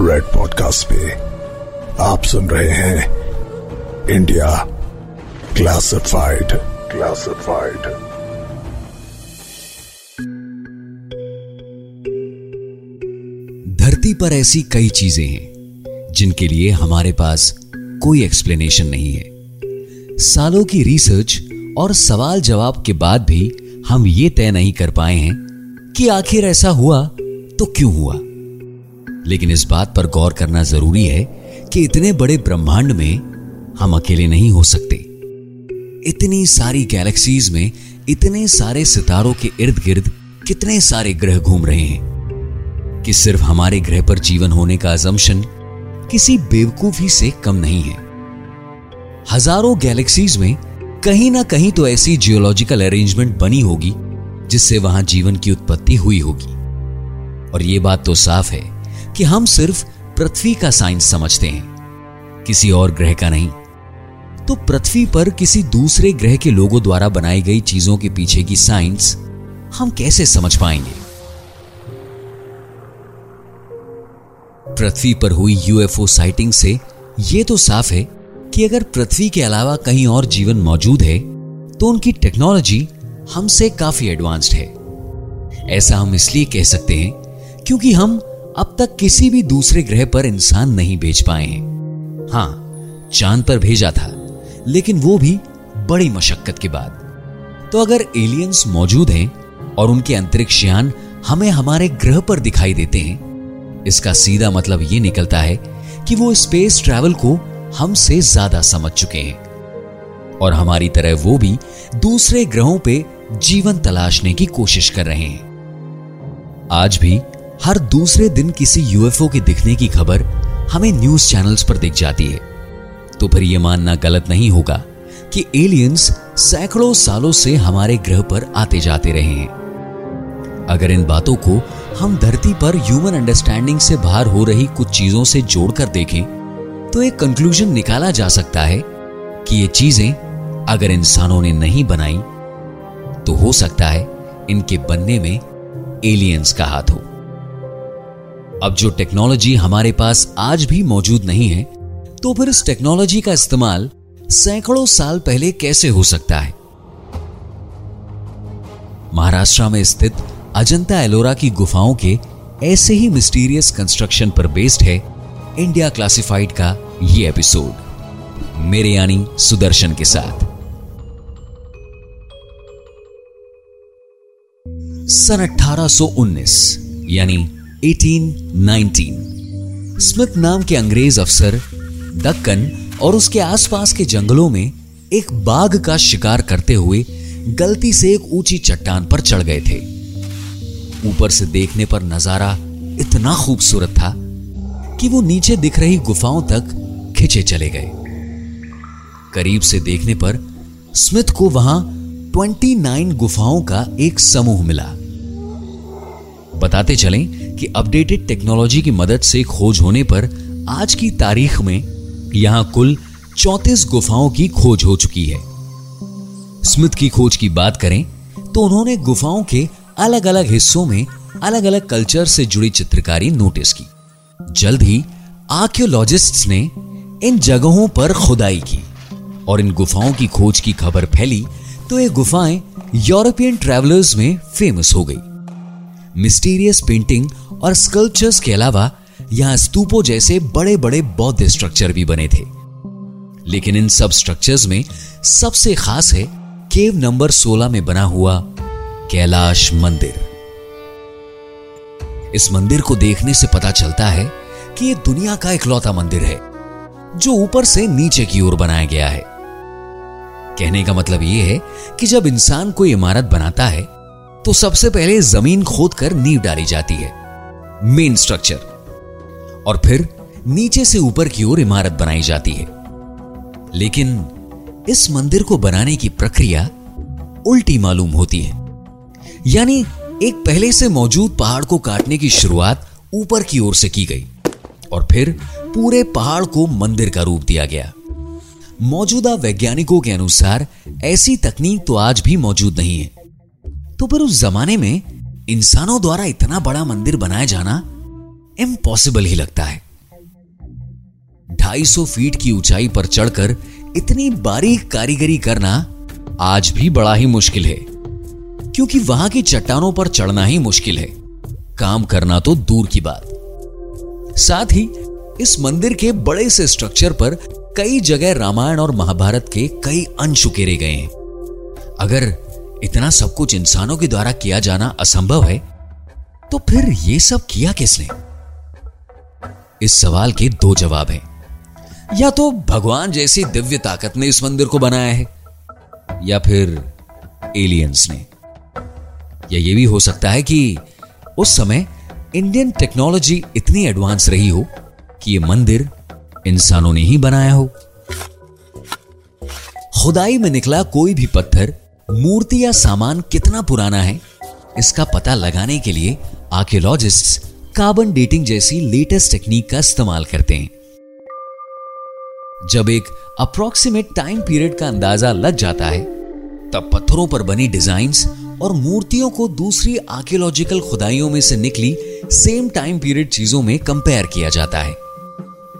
Red podcast पे आप सुन रहे हैं इंडिया क्लासिफाइड क्लासिफाइड धरती पर ऐसी कई चीज़ें हैं, जिनके लिए हमारे पास कोई एक्सप्लेनेशन नहीं है। सालों की रिसर्च और सवाल जवाब के बाद भी हम ये तय नहीं कर पाए हैं कि आखिर ऐसा हुआ तो क्यों हुआ। लेकिन इस बात पर गौर करना ज़रूरी है कि इतने बड़े ब्रह्मांड में हम अकेले नहीं हो सकते। इतनी सारी गैलेक्सीज में इतने सारे सितारों के इर्द गिर्द कितने सारे ग्रह घूम रहे हैं कि सिर्फ़ हमारे ग्रह पर जीवन होने का अजम्पशन किसी बेवकूफ़ी से कम नहीं है। हज़ारों गैलेक्सीज में कहीं ना कहीं तो ऐसी जियोलॉजिकल अरेंजमेंट बनी होगी जिससे वहाँ जीवन की उत्पत्ति हुई होगी। और यह बात तो साफ़ है कि हम सिर्फ़ पृथ्वी का साइंस समझते हैं, किसी और ग्रह का नहीं। तो पृथ्वी पर किसी दूसरे ग्रह के लोगों द्वारा बनाई गई चीज़ों के पीछे की साइंस हम कैसे समझ पाएँगे? पृथ्वी पर हुई यूएफओ साइटिंग से यह तो साफ़ है कि अगर पृथ्वी के अलावा कहीं और जीवन मौजूद है तो उनकी टेक्नोलॉजी हमसे काफ़ी एडवांस्ड है। ऐसा हम इसलिए कह सकते हैं क्योंकि हम अब तक किसी भी दूसरे ग्रह पर इंसान नहीं भेज पाए। हैं हाँ चाँद पर भेजा था, लेकिन वो भी बड़ी मशक्कत के बाद। तो अगर एलियंस मौजूद हैं और उनके अंतरिक्ष यान हमें हमारे ग्रह पर दिखाई देते हैं, इसका सीधा मतलब यह निकलता है कि वो स्पेस ट्रैवल को हमसे ज़्यादा समझ चुके हैं। और हमारी तरह वो भी दूसरे ग्रहों पे जीवन तलाशने की कोशिश कर रहे हैं। आज भी हर दूसरे दिन किसी यूएफओ के दिखने की खबर हमें न्यूज़ चैनल्स पर दिख जाती है। तो फिर यह मानना गलत नहीं होगा कि एलियंस सैकड़ों सालों से हमारे ग्रह पर आते जाते रहे हैं। अगर इन बातों को हम धरती पर ह्यूमन अंडरस्टैंडिंग से बाहर हो रही कुछ चीज़ों से जोड़कर देखें तो एक कंक्लूजन निकाला जा सकता है कि ये चीज़ें अगर इंसानों ने नहीं बनाई तो हो सकता है इनके बनने में एलियंस का हाथ हो। अब जो टेक्नोलॉजी हमारे पास आज भी मौजूद नहीं है तो फिर इस टेक्नोलॉजी का इस्तेमाल सैकड़ों साल पहले कैसे हो सकता है? महाराष्ट्र में स्थित अजंता एलोरा की गुफाओं के ऐसे ही मिस्टीरियस कंस्ट्रक्शन पर बेस्ड है इंडिया क्लासिफाइड का ये एपिसोड मेरे यानी सुदर्शन के साथ। सन 1819 यानी 1819 स्मिथ नाम के अंग्रेज़ अफसर, दक्कन और उसके आसपास के जंगलों में एक बाघ का शिकार करते हुए गलती से एक ऊँची चट्टान पर चढ़ गए थे। ऊपर से देखने पर नज़ारा इतना खूबसूरत था कि वो नीचे दिख रही गुफाओं तक खिंचे चले गए। करीब से देखने पर स्मिथ को वहाँ 29 गुफाओं का एक समूह मिला। बताते चलें कि अपडेटेड टेक्नोलॉजी की मदद से खोज होने पर आज की तारीख में यहाँ कुल 34 गुफाओं की खोज हो चुकी है। स्मिथ की खोज की बात करें तो उन्होंने गुफाओं के अलग अलग हिस्सों में अलग अलग कल्चर से जुड़ी चित्रकारी नोटिस की। जल्द ही आर्कियोलॉजिस्ट्स ने इन जगहों पर खुदाई की और इन गुफाओं की खोज की खबर फैली तो ये गुफाएँ यूरोपियन ट्रैवलर्स में फ़ेमस हो गई। मिस्टीरियस पेंटिंग और स्कल्पचर्स के अलावा यहाँ स्तूपों जैसे बड़े बड़े बौद्ध स्ट्रक्चर भी बने थे। लेकिन इन सब स्ट्रक्चर्स में सबसे खास है केव नंबर 16 में बना हुआ कैलाश मंदिर। इस मंदिर को देखने से पता चलता है कि यह दुनिया का इकलौता मंदिर है, जो ऊपर से नीचे की ओर बनाया गया है। कहने का मतलब यह है कि जब इंसान कोई इमारत बनाता है तो सबसे पहले ज़मीन खोद कर नींव डाली जाती है मेन स्ट्रक्चर और फिर नीचे से ऊपर की ओर इमारत बनाई जाती है। लेकिन इस मंदिर को बनाने की प्रक्रिया उल्टी मालूम होती है। यानी एक पहले से मौजूद पहाड़ को काटने की शुरुआत ऊपर की ओर से की गई और फिर पूरे पहाड़ को मंदिर का रूप दिया गया। मौजूदा वैज्ञानिकों के अनुसार ऐसी तकनीक तो आज भी मौजूद नहीं है। तो फिर उस जमाने में इंसानों द्वारा इतना बड़ा मंदिर बनाया जाना इम्पॉसिबल ही लगता है। 250 फीट की ऊंचाई पर चढ़कर इतनी बारीक कारीगरी करना आज भी बड़ा ही मुश्किल है, क्योंकि वहाँ की चट्टानों पर चढ़ना ही मुश्किल है। काम करना तो दूर की बात। साथ ही इस मंदिर के बड़े से स्ट्रक्चर पर कई जगह रामायण और महाभारत के कई अंश उकेरे गए हैं। अगर इतना सब कुछ इंसानों के द्वारा किया जाना असंभव है तो फिर यह सब किया किसने? इस सवाल के दो जवाब हैं। या तो भगवान जैसी दिव्य ताकत ने इस मंदिर को बनाया है, या फिर एलियंस ने। या यह भी हो सकता है कि उस समय इंडियन टेक्नोलॉजी इतनी एडवांस रही हो कि यह मंदिर इंसानों ने ही बनाया हो। खुदाई में निकला कोई भी पत्थर मूर्ति या सामान कितना पुराना है, इसका पता लगाने के लिए आर्कियोलॉजिस्ट्स कार्बन डेटिंग जैसी लेटेस्ट टेक्निक का इस्तेमाल करते हैं। जब एक अप्रोक्सीमेट टाइम पीरियड का अंदाज़ा लग जाता है, तब पत्थरों पर बनी डिजाइन्स और मूर्तियों को दूसरी आर्कियोलॉजिकल खुदाइयों में से निकली सेम टाइम पीरियड चीज़ों में कंपेयर किया जाता है।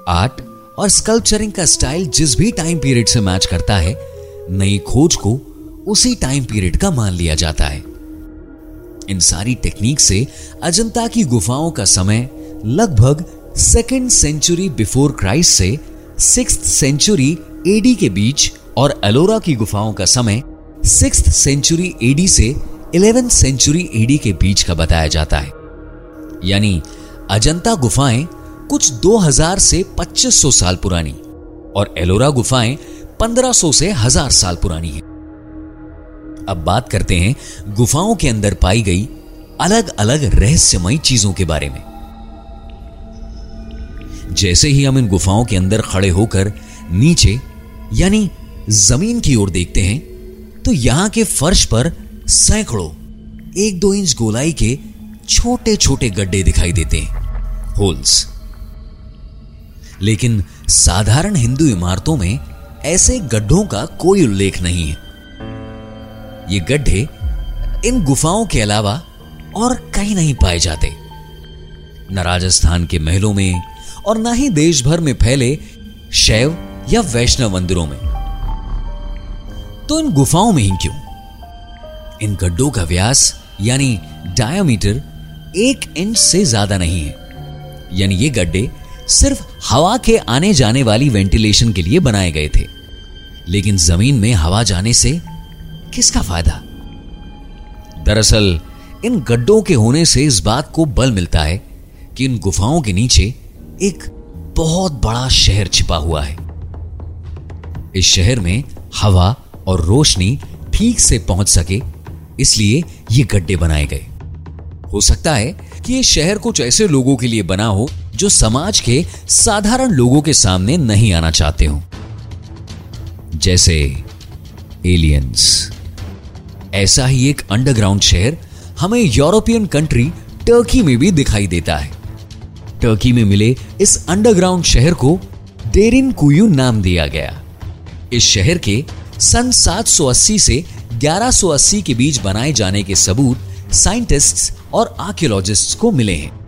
आर्ट और स्कल्पचरिंग का स्टाइल जिस भी टाइम पीरियड से मैच करता है, नई खोज को उसी टाइम पीरियड का मान लिया जाता है इन सारी टेक्निक से अजंता की गुफाओं का समय लगभग सेकेंड सेंचुरी बिफोर क्राइस्ट से सिक्स सेंचुरी एडी के बीच और एलोरा की गुफाओं का समय सिक्स सेंचुरी एडी से इलेवेंथ सेंचुरी एडी के बीच का बताया जाता है यानी अजंता गुफाएँ कुछ 2000 से 2500 साल पुरानी और एलोरा गुफाएँ 1500 से हज़ार साल पुरानी हैं। अब बात करते हैं गुफाओं के अंदर पाई गई अलग अलग रहस्यमय चीज़ों के बारे में। जैसे ही हम इन गुफाओं के अंदर खड़े होकर नीचे, यानी ज़मीन की ओर देखते हैं तो यहाँ के फर्श पर सैकड़ों एक दो इंच गोलाई के छोटे छोटे गड्ढे दिखाई देते हैं, होल्स। लेकिन साधारण हिंदू इमारतों में ऐसे गड्ढों का कोई उल्लेख नहीं है। ये गड्ढे इन गुफाओं के अलावा और कहीं नहीं पाए जाते। न राजस्थान के महलों में और न ही देश भर में फैले शैव या वैष्णव मंदिरों में। तो इन गुफाओं में ही क्यों? इन गड्ढों का व्यास, यानी डायमीटर एक इंच से ज़्यादा नहीं है। यानी ये गड्ढे सिर्फ़ हवा के आने जाने वाली वेंटिलेशन के लिए बनाए गए थे। लेकिन ज़मीन में हवा जाने से किसका फ़ायदा? दरअसल, इन गड्ढों के होने से इस बात को बल मिलता है कि इन गुफाओं के नीचे एक बहुत बड़ा शहर छिपा हुआ है। इस शहर में हवा और रोशनी ठीक से पहुँच सके, इसलिए ये गड्ढे बनाए गए। हो सकता है कि ये शहर कुछ ऐसे लोगों के लिए बना हो जो समाज के साधारण लोगों के सामने नहीं आना चाहते हो। जैसे एलियंस। ऐसा ही एक अंडरग्राउंड शहर हमें यूरोपियन कंट्री टर्की में भी दिखाई देता है। टर्की में मिले इस अंडरग्राउंड शहर को डेरिन कुयू नाम दिया गया। इस शहर के सन 780 से 1180 के बीच बनाए जाने के सबूत साइंटिस्ट्स और आर्कियोलॉजिस्ट्स को मिले हैं।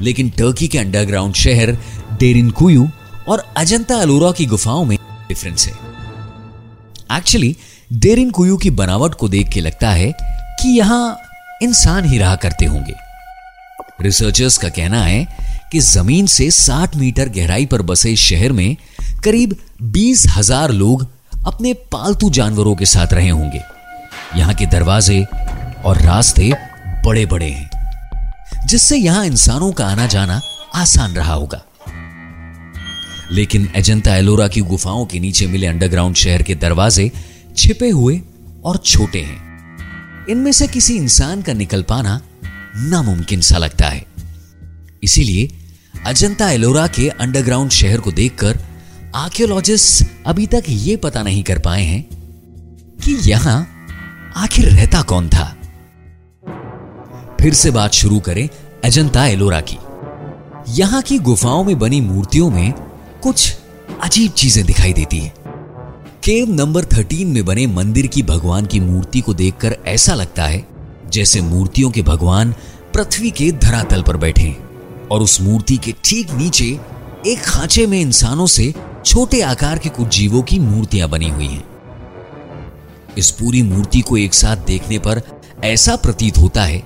लेकिन टर्की के अंडरग्राउंड शहर डेरिन कुयू और अजंता अलोरा की गुफाओं में डिफरेंस है। एक्चुअली डेरिन कुयू की बनावट को देख के लगता है कि यहाँ इंसान ही रहा करते होंगे। रिसर्चर्स का कहना है कि ज़मीन से 60 मीटर गहराई पर बसे शहर में करीब बीस हज़ार लोग अपने पालतू जानवरों के साथ रहे होंगे। यहाँ के दरवाजे और रास्ते बड़े बड़े हैं, जिससे यहाँ इंसानों का आना जाना आसान रहा होगा। लेकिन एजेंटा एलोरा की गुफाओं के नीचे मिले अंडरग्राउंड शहर के दरवाजे छिपे हुए और छोटे हैं। इनमें से किसी इंसान का निकल पाना नामुमकिन सा लगता है। इसीलिए अजंता एलोरा के अंडरग्राउंड शहर को देखकर आर्कियोलॉजिस्ट अभी तक यह पता नहीं कर पाए हैं कि यहाँ आखिर रहता कौन था। फिर से बात शुरू करें अजंता एलोरा की। यहाँ की गुफाओं में बनी मूर्तियों में कुछ अजीब चीज़ें दिखाई देती हैं। केव नंबर थर्टीन में बने मंदिर की भगवान की मूर्ति को देखकर ऐसा लगता है, जैसे मूर्तियों के भगवान पृथ्वी के धरातल पर बैठे और उस मूर्ति के ठीक नीचे एक खांचे में इंसानों से छोटे आकार के कुछ जीवों की मूर्तियाँ बनी हुई हैं। इस पूरी मूर्ति को एक साथ देखने पर ऐसा प्रतीत होता है,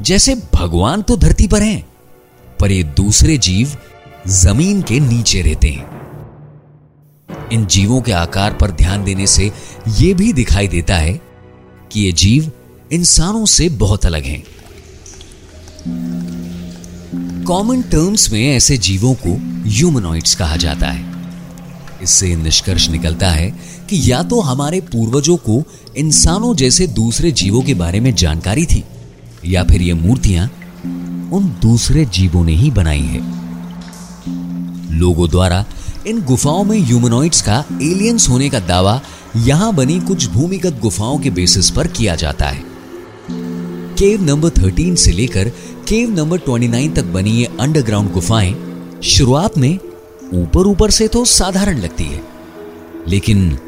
जैसे भगवान तो धरती पर हैं, पर ये दूसरे जीव ज़मीन के नीचे रहते हैं। इन जीवों के आकार पर ध्यान देने से यह भी दिखाई देता है कि ये जीव इंसानों से बहुत अलग हैं। कॉमन टर्म्स में ऐसे जीवों को ह्यूमनॉइड्स कहा जाता है। इससे निष्कर्ष निकलता है कि या तो हमारे पूर्वजों को इंसानों जैसे दूसरे जीवों के बारे में जानकारी थी, या फिर ये मूर्तियाँ उन दूसरे जीवों ने ही बनाई है। लोगों द्वारा इन गुफाओं में ह्यूमनॉइड्स का एलियंस होने का दावा यहाँ बनी कुछ भूमिगत गुफाओं के बेसिस पर किया जाता है। केव नंबर 13 से लेकर केव नंबर 29 तक बनी ये अंडरग्राउंड गुफाएँ शुरुआत में ऊपर ऊपर से तो साधारण लगती है। लेकिन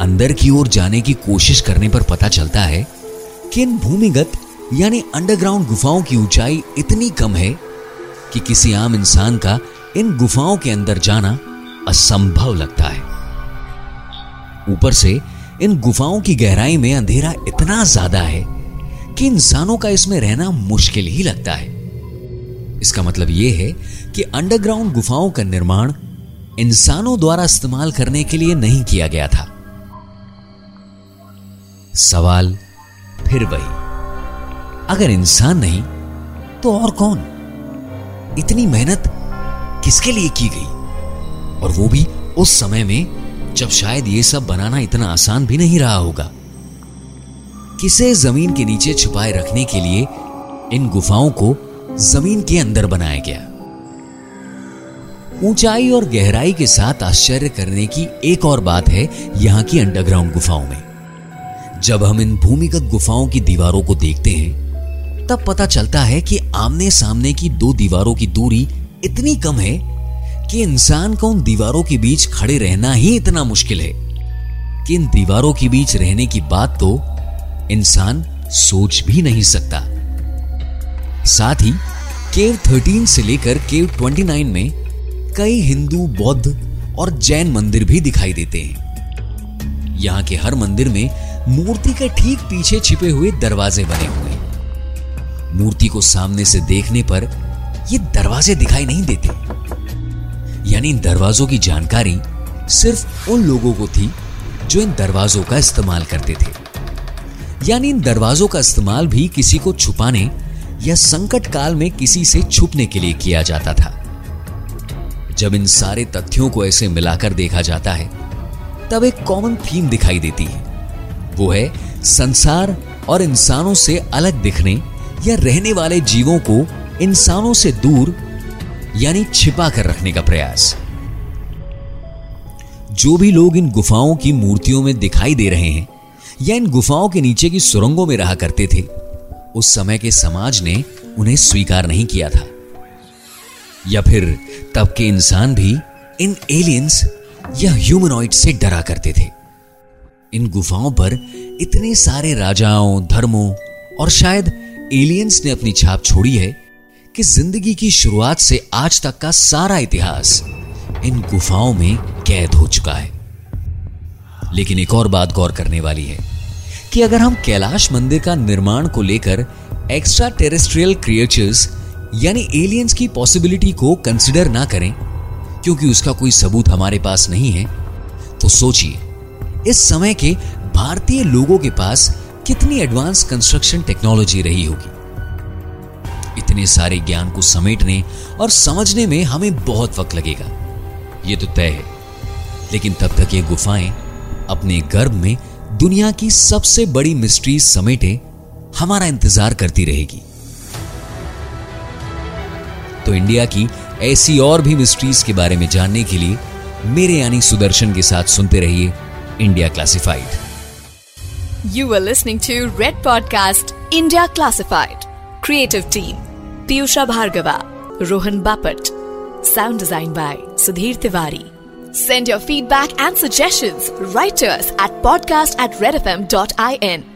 अंदर की ओर जाने की कोशिश करने पर पता चलता है कि इन भूमिगत यानी अंडरग्राउंड गुफाओं की ऊंचाई इतनी कम है कि किसी आम इंसान का इन गुफाओं के अंदर जाना असंभव लगता है। ऊपर से इन गुफाओं की गहराई में अंधेरा इतना ज़्यादा है कि इंसानों का इसमें रहना मुश्किल ही लगता है। इसका मतलब यह है कि अंडरग्राउंड गुफाओं का निर्माण इंसानों द्वारा इस्तेमाल करने के लिए नहीं किया गया था। सवाल फिर वही, अगर इंसान नहीं तो और कौन? इतनी मेहनत किसके लिए की गई? और वो भी उस समय में, जब शायद ये सब बनाना इतना आसान भी नहीं रहा होगा। किसे ज़मीन के नीचे छुपाए रखने के लिए इन गुफाओं को ज़मीन के अंदर बनाया गया? ऊंचाई और गहराई के साथ आश्चर्य करने की एक और बात है यहाँ की अंडरग्राउंड गुफाओं में। जब हम इन भूमिगत गुफाओं की दीवारों को देखते हैं, तब पता चलता है कि आमने सामने की दो दीवारों की दूरी इतनी कम है कि इंसान को उन दीवारों के बीच खड़े रहना ही इतना मुश्किल है। कि इन दीवारों के बीच रहने की बात तो इंसान सोच भी नहीं सकता। साथ ही, केव 13 से लेकर केव 29 में कई हिंदू, बौद्ध और जैन मंदिर भी दिखाई देते हैं। यहाँ के हर मंदिर में मूर्ति के ठीक पीछे छिपे हुए दरवाजे बने हुए मूर्ति को सामने से देखने पर ये दरवाजे दिखाई नहीं देते। यानी इन दरवाजों की जानकारी सिर्फ़ उन लोगों को थी जो इन दरवाजों का इस्तेमाल करते थे। यानी इन दरवाजों का इस्तेमाल भी किसी को छुपाने या संकट काल में किसी से छुपने के लिए किया जाता था। जब इन सारे तथ्यों को ऐसे मिलाकर देखा जाता है, तब एक कॉमन थीम दिखाई देती है। वो है संसार और इंसानों से अलग दिखने या रहने वाले जीवों को इंसानों से दूर यानी छिपा कर रखने का प्रयास। जो भी लोग इन गुफाओं की मूर्तियों में दिखाई दे रहे हैं, या इन गुफाओं के नीचे की सुरंगों में रहा करते थे, उस समय के समाज ने उन्हें स्वीकार नहीं किया था। या फिर तब के इंसान भी इन एलियंस या ह्यूमनॉइड से डरा करते थे। इन गुफाओं पर इतने सारे राजाओं, धर्मों और शायद एलियंस ने अपनी छाप छोड़ी है कि ज़िंदगी की शुरुआत से आज तक का सारा इतिहास इन गुफाओं में कैद हो चुका है। लेकिन एक और बात गौर करने वाली है कि अगर हम कैलाश मंदिर का निर्माण को लेकर एक्स्ट्रा टेरेस्ट्रियल क्रिएचर्स यानी एलियंस की पॉसिबिलिटी को कंसिडर ना करें, क्योंकि उसका कोई सबूत हमारे पास नहीं है तो सोचिए, इस समय के भारतीय लोगों के पास कितनी एडवांस कंस्ट्रक्शन टेक्नोलॉजी रही होगी। इतने सारे ज्ञान को समेटने और समझने में हमें बहुत वक्त लगेगा। यह तो तय है। लेकिन तब तक ये गुफाएँ अपने गर्भ में दुनिया की सबसे बड़ी मिस्ट्री समेटे हमारा इंतज़ार करती रहेगी। तो इंडिया की ऐसी और भी मिस्ट्रीज के बारे में जानने के लिए मेरे यानी सुदर्शन के साथ सुनते रहिए India classified you are listening to red podcast India classified creative team Piyusha Bhargava, Rohan Bapat. Sound design by Sudhir Tiwari. Send your feedback and suggestions right to us at podcast at redfm.in.